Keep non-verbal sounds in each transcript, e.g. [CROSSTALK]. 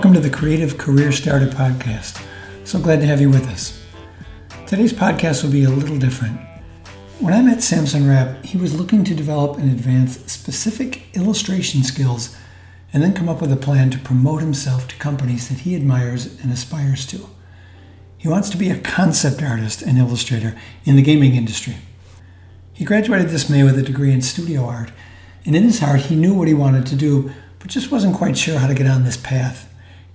welcome to the Creative Career Starter Podcast. So glad to have you with us. Today's podcast will be a little different. When I met Samson Rapp, he was looking to develop and advance specific illustration skills and then come up with a plan to promote himself to companies that he admires and aspires to. He wants to be a concept artist and illustrator in the gaming industry. He graduated this May with a degree in studio art, and in his heart, he knew what he wanted to do, but just wasn't quite sure how to get on this path.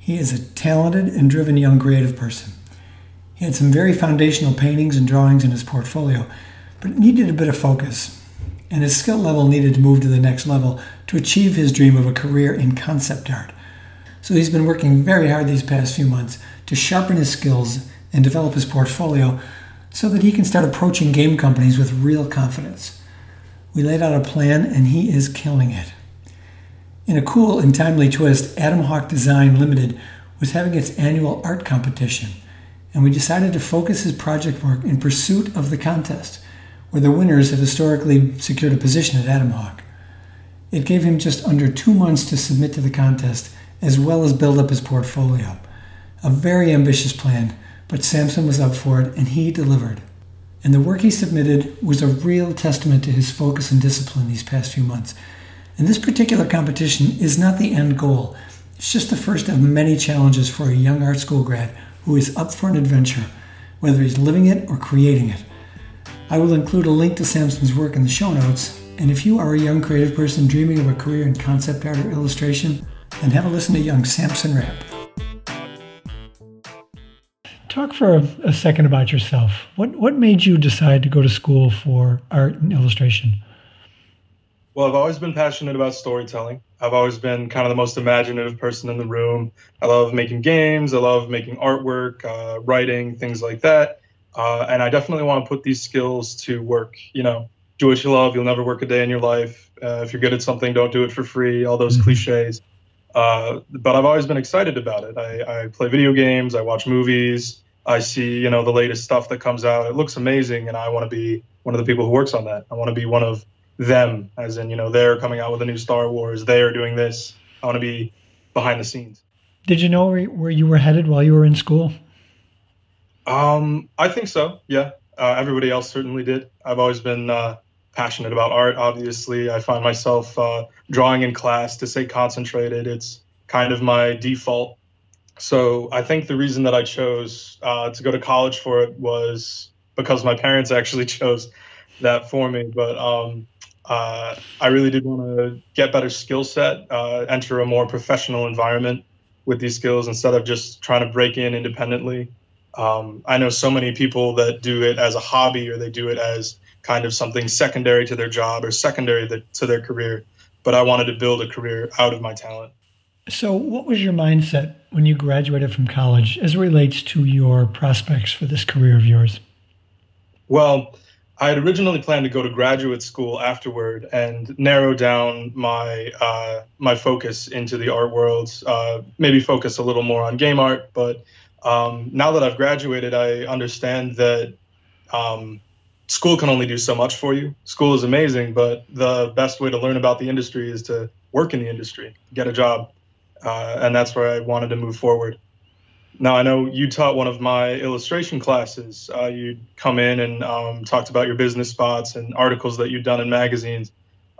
He is a talented and driven young creative person. He had some very foundational paintings and drawings in his portfolio, but it needed a bit of focus, and his skill level needed to move to the next level to achieve his dream of a career in concept art. So he's been working very hard these past few months to sharpen his skills and develop his portfolio so that he can start approaching game companies with real confidence. We laid out a plan, and he is killing it. In a cool and timely twist, Atomhawk Design Limited was having its annual art competition, and we decided to focus his project work in pursuit of the contest, where the winners have historically secured a position at Atomhawk. It gave him just under two months to submit to the contest, as well as build up his portfolio. A very ambitious plan, but Samson was up for it, and he delivered. And the work he submitted was a real testament to his focus and discipline these past few months and this particular competition is not the end goal. It's just the first of many challenges for a young art school grad who is up for an adventure, whether he's living it or creating it. I will include a link to Samson's work in the show notes, and if you are a young creative person dreaming of a career in concept art or illustration, then have a listen to young Samson Rapp. Talk for a, a second about yourself. What, what made you decide to go to school for art and illustration? Well, I've always been passionate about storytelling. I've always been kind of the most imaginative person in the room. I love making games. I love making artwork, uh, writing, things like that. Uh, and I definitely want to put these skills to work. You know, do what you love. You'll never work a day in your life. Uh, if you're good at something, don't do it for free. All those mm-hmm. cliches. Uh, but I've always been excited about it. I, I play video games. I watch movies. I see, you know, the latest stuff that comes out. It looks amazing, and I want to be one of the people who works on that. I want to be one of them, as in, you know, they're coming out with a new Star Wars, they are doing this. I want to be behind the scenes. Did you know where you were headed while you were in school? Um, I think so. Yeah. Uh, everybody else certainly did. I've always been uh, passionate about art. Obviously, I find myself uh, drawing in class to stay concentrated. It's kind of my default. So I think the reason that I chose uh, to go to college for it was because my parents actually [LAUGHS] chose that for me. But um, uh, I really did want to get better skill set, uh, enter a more professional environment with these skills instead of just trying to break in independently. Um, I know so many people that do it as a hobby or they do it as kind of something secondary to their job or secondary to their career. But I wanted to build a career out of my talent. So, what was your mindset when you graduated from college as it relates to your prospects for this career of yours? Well, I had originally planned to go to graduate school afterward and narrow down my uh, my focus into the art world. Uh, maybe focus a little more on game art. But um, now that I've graduated, I understand that um, school can only do so much for you. School is amazing, but the best way to learn about the industry is to work in the industry, get a job, uh, and that's where I wanted to move forward. Now, I know you taught one of my illustration classes. Uh, you'd come in and um, talked about your business spots and articles that you'd done in magazines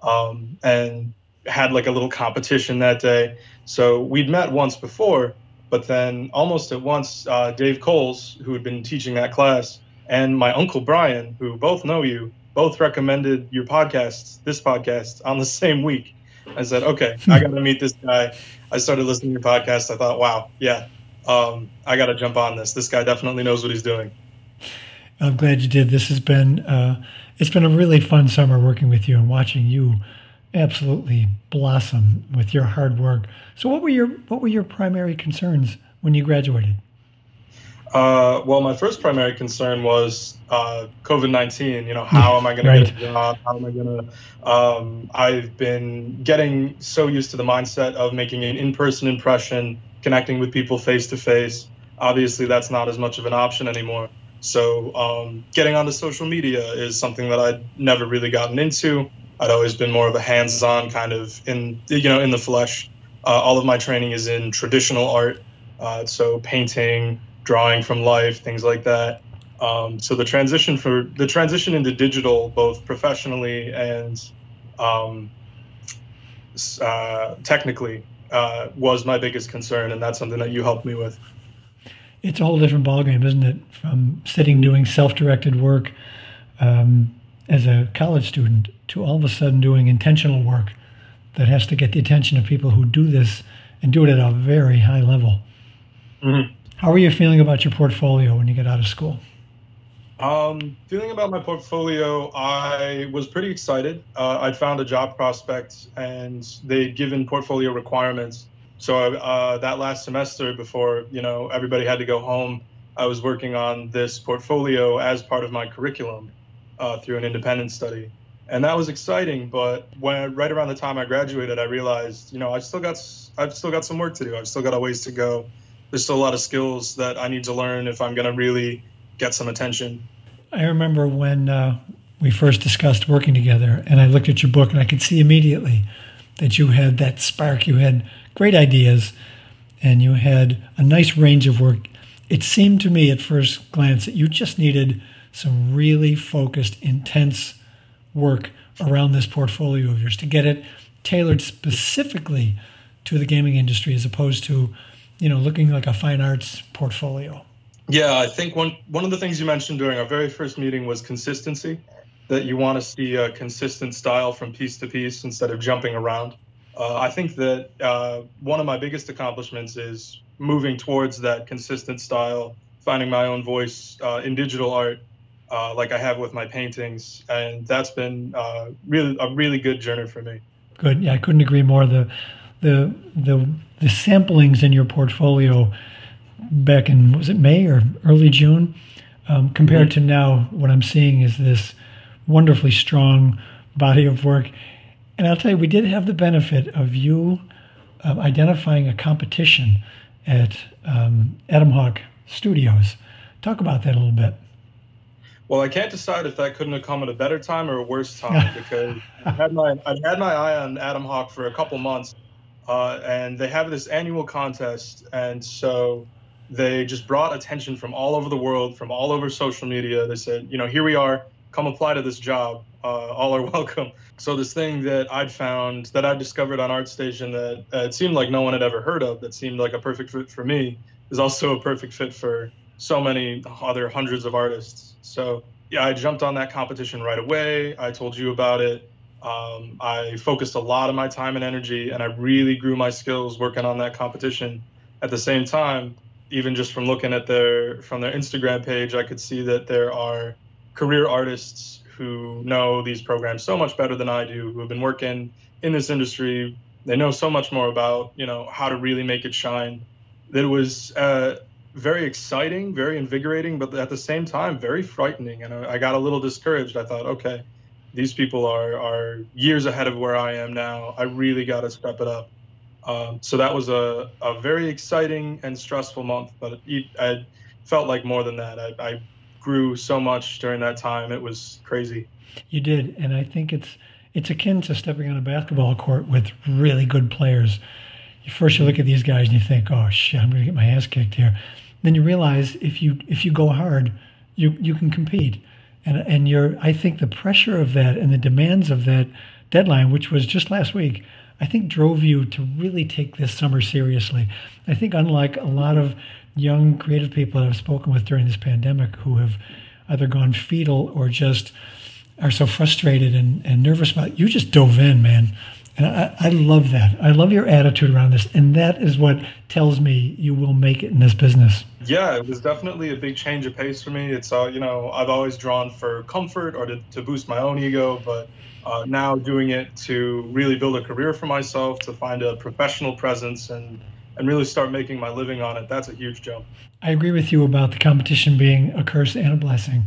um, and had like a little competition that day. So we'd met once before, but then almost at once, uh, Dave Coles, who had been teaching that class, and my uncle Brian, who both know you, both recommended your podcast, this podcast, on the [LAUGHS] same week. I said, okay, I got to meet this guy. I started listening to your podcast. I thought, wow, yeah, um, I got to jump on this. This guy definitely knows what he's doing. I'm glad you did. This has been uh, it's been a really fun summer working with you and watching you absolutely blossom with your hard work. So, what were your what were your primary concerns when you graduated? Uh, well, my first primary concern was uh, COVID nineteen. You know, how am I going right. to get a job? How am I going to? Um, I've been getting so used to the mindset of making an in person impression connecting with people face to face. Obviously, that's not as much of an option anymore. So, um, getting onto social media is something that I'd never really gotten into. I'd always been more of a hands-on kind of in you know in the flesh uh, all of my training is in traditional art, uh, so painting, drawing from life, things like that. Um, so the transition for the transition into digital, both professionally and um, uh, technically, uh, was my biggest concern, and that's something that you helped me with. It's a whole different ballgame, isn't it? From sitting doing self-directed work um, as a college student to all of a sudden doing intentional work that has to get the attention of people who do this and do it at a very high level. Mm-hmm. How are you feeling about your portfolio when you get out of school? Um, feeling about my portfolio, I was pretty excited. Uh, I'd found a job prospect and they'd given portfolio requirements. So uh, that last semester, before you know everybody had to go home, I was working on this portfolio as part of my curriculum uh, through an independent study, and that was exciting. But when right around the time I graduated, I realized, you know, I still got I've still got some work to do. I've still got a ways to go. There's still a lot of skills that I need to learn if I'm going to really get some attention. I remember when uh, we first discussed working together, and I looked at your book, and I could see immediately that you had that spark. You had great ideas, and you had a nice range of work. It seemed to me at first glance that you just needed some really focused, intense work around this portfolio of yours to get it tailored specifically to the gaming industry as opposed to, you know, looking like a fine arts portfolio. Yeah, I think one one of the things you mentioned during our very first meeting was consistency. That you want to see a consistent style from piece to piece instead of jumping around. Uh, I think that uh, one of my biggest accomplishments is moving towards that consistent style, finding my own voice uh, in digital art, uh, like I have with my paintings, and that's been uh, really a really good journey for me. Good. Yeah, I couldn't agree more. The the the the samplings in your portfolio back in was it May or early June, um, compared mm-hmm. to now, what I'm seeing is this wonderfully strong body of work. And I'll tell you, we did have the benefit of you uh, identifying a competition at um, Atom Hawk Studios. Talk about that a little bit. Well, I can't decide if that couldn't have come at a better time or a worse time [LAUGHS] because I had my I had my eye on Atomhawk for a couple months, uh, and they have this annual contest, and so they just brought attention from all over the world, from all over social media. They said, you know, here we are, come apply to this job. Uh, all are [LAUGHS] welcome. So this thing that I'd found, that I discovered on ArtStation that uh, it seemed like no one had ever heard of, that seemed like a perfect fit for me, is also a perfect fit for so many other hundreds of artists. So yeah, I jumped on that competition right away. I told you about it. Um, I focused a lot of my time and energy, and I really grew my skills working on that competition. At the same time, even just from looking at their from their Instagram page, I could see that there are career artists who know these programs so much better than I do, who have been working in this industry. They know so much more about you know how to really make it shine. That it was uh, very exciting, very invigorating, but at the same time very frightening. And I, I got a little discouraged. I thought, okay, these people are are years ahead of where I am now. I really got to step it up. Um, so that was a, a very exciting and stressful month, but it, I felt like more than that. I, I grew so much during that time. It was crazy. You did, and I think it's it's akin to stepping on a basketball court with really good players. First, you look at these guys and you think, "Oh shit, I'm going to get my ass kicked here." Then you realize if you if you go hard, you you can compete, and and you're. I think the pressure of that and the demands of that deadline, which was just last week, I think drove you to really take this summer seriously. I think, unlike a lot of young creative people that I've spoken with during this pandemic who have either gone fetal or just are so frustrated and, and nervous about it, you just dove in, man. And I, I love that. I love your attitude around this. And that is what tells me you will make it in this business. Yeah, it was definitely a big change of pace for me. It's, uh, you know, I've always drawn for comfort or to, to boost my own ego, but uh, now doing it to really build a career for myself, to find a professional presence and and really start making my living on it. That's a huge jump. I agree with you about the competition being a curse and a blessing,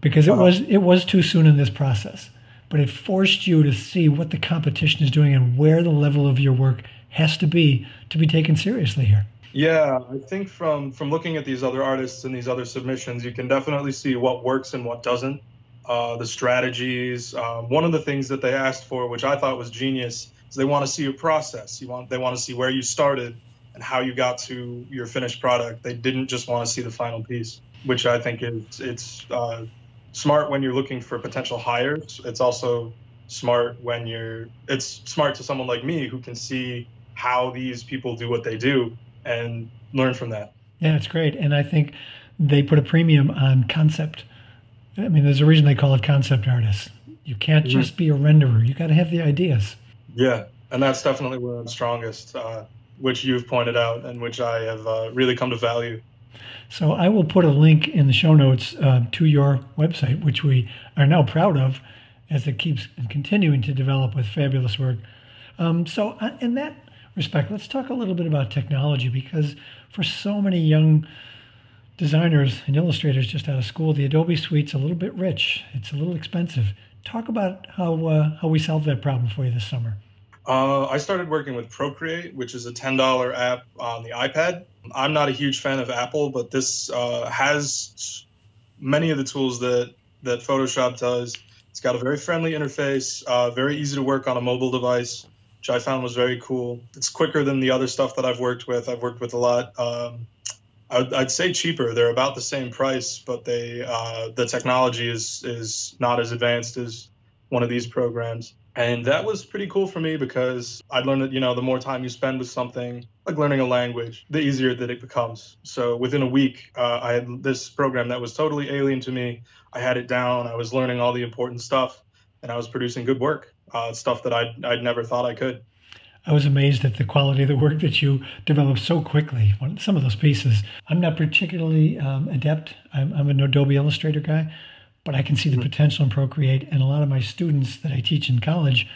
because it uh-huh. was it was too soon in this process, but it forced you to see what the competition is doing and where the level of your work has to be to be taken seriously here. Yeah, I think from from looking at these other artists and these other submissions, you can definitely see what works and what doesn't uh, the strategies. Um, one of the things that they asked for, which I thought was genius, is they want to see your process. You want they want to see where you started and how you got to your finished product. They didn't just want to see the final piece, which I think is it's uh, smart when you're looking for potential hires. It's also smart when you're it's smart to someone like me who can see how these people do what they do and learn from that. Yeah, it's great. And I think they put a premium on concept. I mean, there's a reason they call it concept artists. You can't mm-hmm. just be a renderer. You got to have the ideas. Yeah, and that's definitely where I'm strongest, uh, which you've pointed out and which I have uh, really come to value. So I will put a link in the show notes uh, to your website, which we are now proud of as it keeps continuing to develop with fabulous work. Um, so, uh, in that respect, let's talk a little bit about technology because for so many young designers and illustrators just out of school, the Adobe Suite's a little bit rich. It's a little expensive. Talk about how uh, how we solved that problem for you this summer. Uh, I started working with Procreate, which is a $10 app on the iPad. I'm not a huge fan of Apple, but this uh, has many of the tools that that Photoshop does. It's got a very friendly interface, uh, very easy to work on a mobile device, which I found was very cool. It's quicker than the other stuff that I've worked with. I've worked with a lot. Um, I'd, I'd, say cheaper. They're about the same price, but they uh, the technology is is not as advanced as one of these programs. And that was pretty cool for me because I learned that, you know, the more time you spend with something, like learning a language, the easier that it becomes. So within a week, uh, I had this program that was totally alien to me. I had it down. I was learning all the important stuff and I was producing good work, uh, stuff that I'd, I'd never thought I could. I was amazed at the quality of the work that you developed so quickly. Some of those pieces, I'm not particularly um, adept. I'm, I'm, an Adobe Illustrator guy, but I can see the mm-hmm. potential in Procreate. And a lot of my students that I teach in college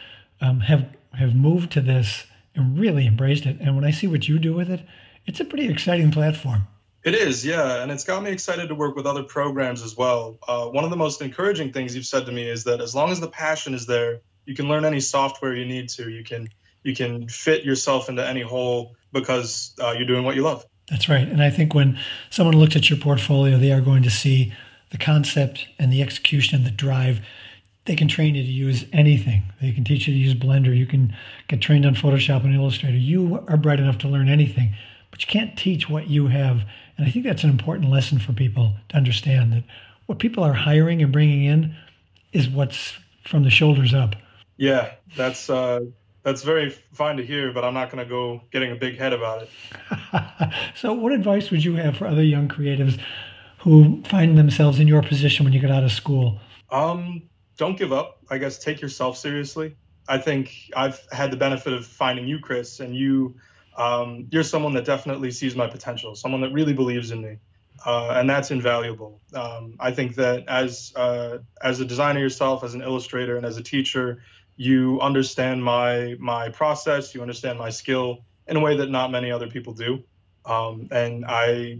um, have have moved to this and really embraced it. And when I see what you do with it, it's a pretty exciting platform. It is, yeah, and it's got me excited to work with other programs as well. Uh, one of the most encouraging things you've said to me is that as long as the passion is there, you can learn any software you need to. You can you can fit yourself into any hole because uh, you're doing what you love. That's right, and I think when someone looks at your portfolio, they are going to see the concept and the execution and the drive. They can train you to use anything. They can teach you to use Blender. You can get trained on Photoshop and Illustrator. You are bright enough to learn anything, but you can't teach what you have. And I think that's an important lesson for people to understand that what people are hiring and bringing in is what's from the shoulders up. Yeah, that's uh, that's very fine to hear, but I'm not going to go getting a big head about it. [LAUGHS] so, what advice would you have for other young creatives who find themselves in your position when you get out of school? Um, don't give up. I guess take yourself seriously. I think I've had the benefit of finding you, Chris, and you. Um, you're someone that definitely sees my potential, someone that really believes in me, uh, and that's invaluable. Um, I think that as uh, as a designer yourself, as an illustrator, and as a teacher, you understand my my process, you understand my skill in a way that not many other people do, um, and I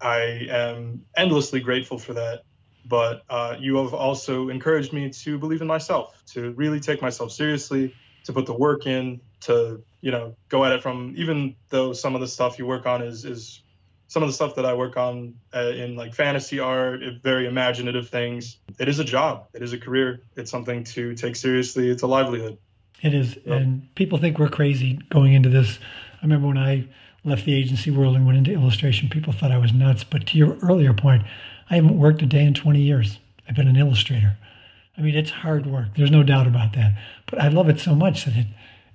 I am endlessly grateful for that. But uh, you have also encouraged me to believe in myself, to really take myself seriously, to put the work in, to you know go at it from even though some of the stuff you work on is is some of the stuff that I work on uh, in like fantasy art, very imaginative things. It is a job. It is a career. It's something to take seriously. It's a livelihood. It is, yep. and people think we're crazy going into this. I remember when I left the agency world and went into illustration, people thought I was nuts. But to your earlier point, I haven't worked a day in 20 years. I've been an illustrator. I mean, it's hard work. There's no doubt about that. But I love it so much that it,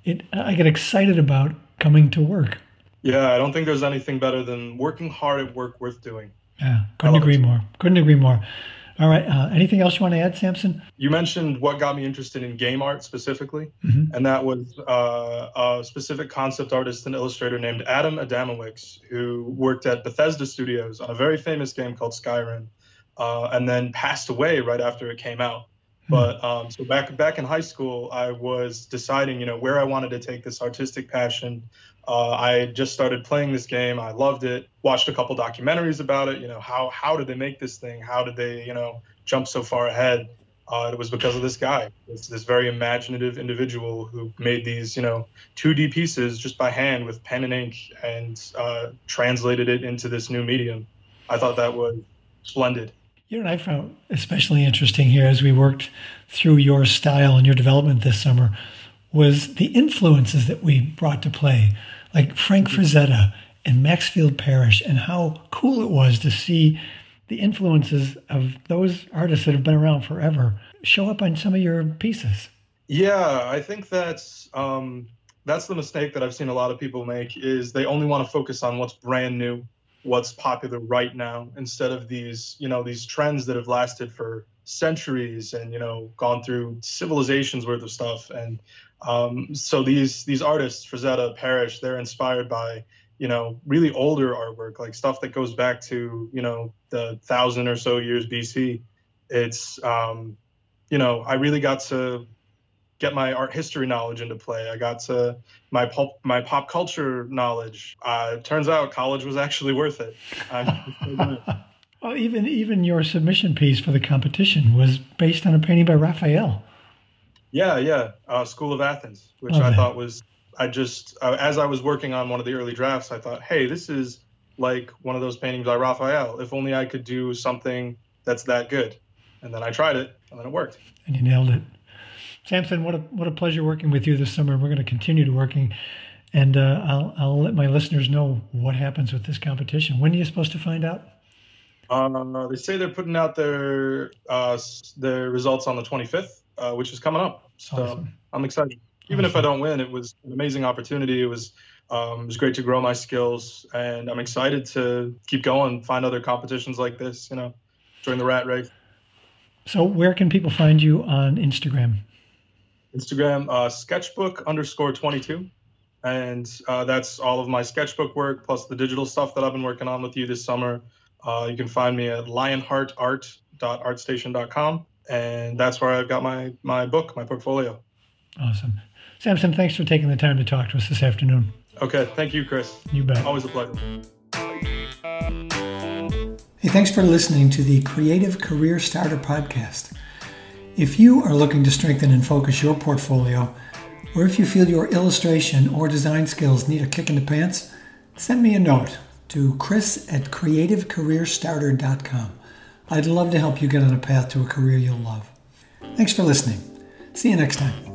it I get excited about coming to work. Yeah, I don't think there's anything better than working hard at work worth doing. Yeah, couldn't agree more. Couldn't agree more. All right. Uh, anything else you want to add, Samson? You mentioned what got me interested in game art specifically, mm-hmm. and that was uh, a specific concept artist and illustrator named Adam Adamowicz, who worked at Bethesda Studios on a very famous game called Skyrim, uh, and then passed away right after it came out. Mm-hmm. But um, so back back in high school, I was deciding, you know, where I wanted to take this artistic passion. Uh, I just started playing this game. I loved it. Watched a couple documentaries about it. You know, how how did they make this thing? How did they, you know, jump so far ahead? Uh, it was because of this guy, this, this very imaginative individual who made these, you know, 2D pieces just by hand with pen and ink and uh, translated it into this new medium. I thought that was splendid. You know, I found especially interesting here as we worked through your style and your development this summer was the influences that we brought to play, like Frank Frazetta and Maxfield Parrish, and how cool it was to see the influences of those artists that have been around forever show up on some of your pieces. Yeah, I think that's um, that's the mistake that I've seen a lot of people make is they only want to focus on what's brand new, what's popular right now, instead of these you know these trends that have lasted for centuries and you know gone through civilizations worth of stuff. And um, so these these artists, Frazetta, Parrish, they're inspired by you know really older artwork like stuff that goes back to you know the thousand or so years bc it's um you know i really got to get my art history knowledge into play i got to my pop my pop culture knowledge uh turns out college was actually worth it [LAUGHS] [LAUGHS] well even even your submission piece for the competition was based on a painting by raphael yeah yeah uh, school of athens which oh, i thought was I just, uh, as I was working on one of the early drafts, I thought, hey, this is like one of those paintings by Raphael. If only I could do something that's that good. And then I tried it, and then it worked. And you nailed it. Samson, what a what a pleasure working with you this summer. We're going to continue to working, and uh, I'll I'll let my listeners know what happens with this competition. When are you supposed to find out? Uh, they say they're putting out their uh, their results on the 25th, uh, which is coming up. So awesome. I'm excited even if I don't win, it was an amazing opportunity. It was um, it was great to grow my skills, and I'm excited to keep going, find other competitions like this. You know, join the rat race. So, where can people find you on Instagram? Instagram, uh, sketchbook underscore 22. And uh, that's all of my sketchbook work plus the digital stuff that I've been working on with you this summer. Uh, you can find me at lionheartart.artstation.com. And that's where I've got my, my book, my portfolio. Awesome. Samson, thanks for taking the time to talk to us this afternoon. Okay. Thank you, Chris. You bet. Always a pleasure. Hey, thanks for listening to the Creative Career Starter Podcast. If you are looking to strengthen and focus your portfolio, or if you feel your illustration or design skills need a kick in the pants, send me a note to chris at creativecareerstarter.com. I'd love to help you get on a path to a career you'll love. Thanks for listening. See you next time.